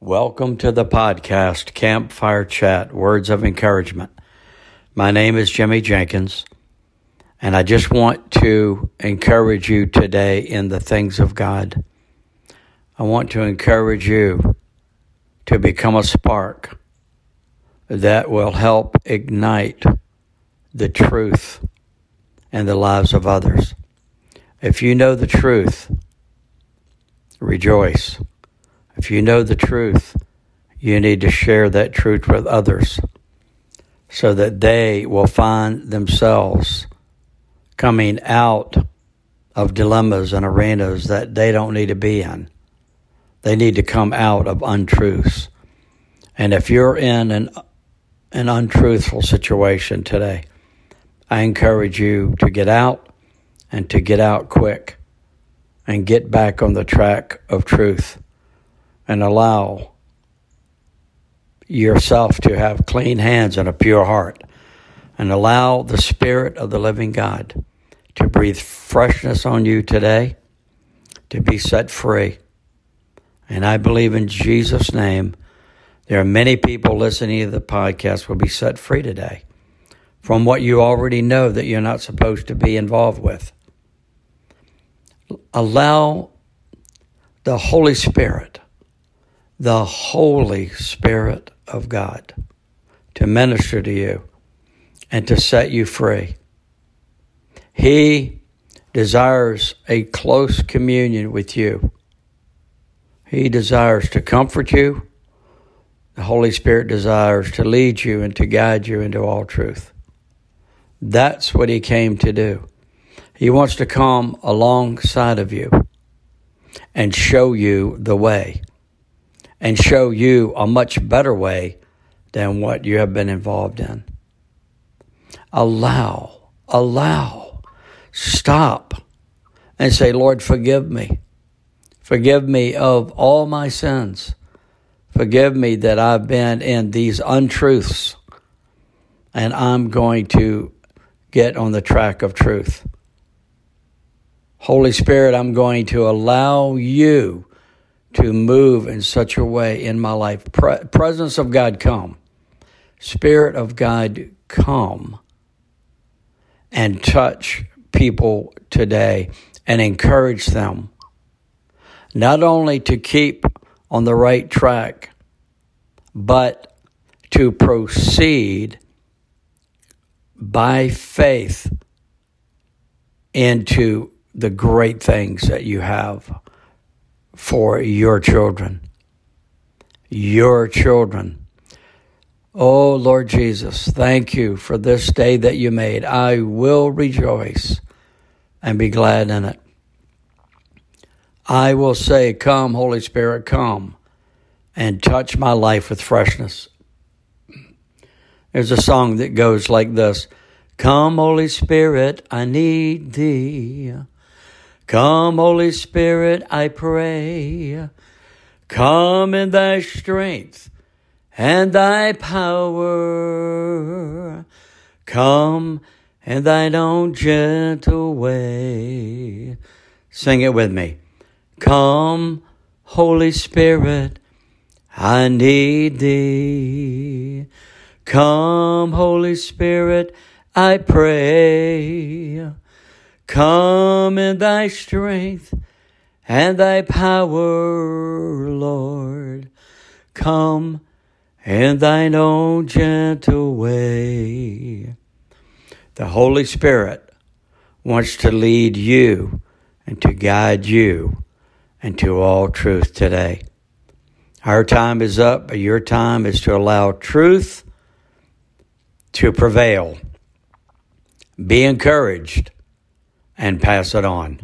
Welcome to the podcast, Campfire Chat Words of Encouragement. My name is Jimmy Jenkins, and I just want to encourage you today in the things of God. I want to encourage you to become a spark that will help ignite the truth and the lives of others. If you know the truth, rejoice. If you know the truth, you need to share that truth with others so that they will find themselves coming out of dilemmas and arenas that they don't need to be in. They need to come out of untruths. And if you're in an, an untruthful situation today, I encourage you to get out and to get out quick and get back on the track of truth and allow yourself to have clean hands and a pure heart and allow the Spirit of the living God to breathe freshness on you today, to be set free. And I believe in Jesus' name, there are many people listening to the podcast will be set free today from what you already know that you're not supposed to be involved with. Allow the Holy Spirit the Holy Spirit of God to minister to you and to set you free. He desires a close communion with you. He desires to comfort you. The Holy Spirit desires to lead you and to guide you into all truth. That's what He came to do. He wants to come alongside of you and show you the way and show you a much better way than what you have been involved in. Allow, allow, stop and say, Lord, forgive me. Forgive me of all my sins. Forgive me that I've been in these untruths and I'm going to get on the track of truth. Holy Spirit, I'm going to allow you to move in such a way in my life. Pre- presence of God come. Spirit of God come and touch people today and encourage them not only to keep on the right track, but to proceed by faith into the great things that you have for your children. Your children. Oh, Lord Jesus, thank you for this day that you made. I will rejoice and be glad in it. I will say, Come, Holy Spirit, come and touch my life with freshness. There's a song that goes like this Come, Holy Spirit, I need thee. Come, Holy Spirit, I pray. Come in thy strength and thy power. Come in thine own gentle way. Sing it with me. Come, Holy Spirit, I need thee. Come, Holy Spirit, I pray. Come in thy strength and thy power, Lord. Come in thine own gentle way. The Holy Spirit wants to lead you and to guide you into all truth today. Our time is up, but your time is to allow truth to prevail. Be encouraged and pass it on.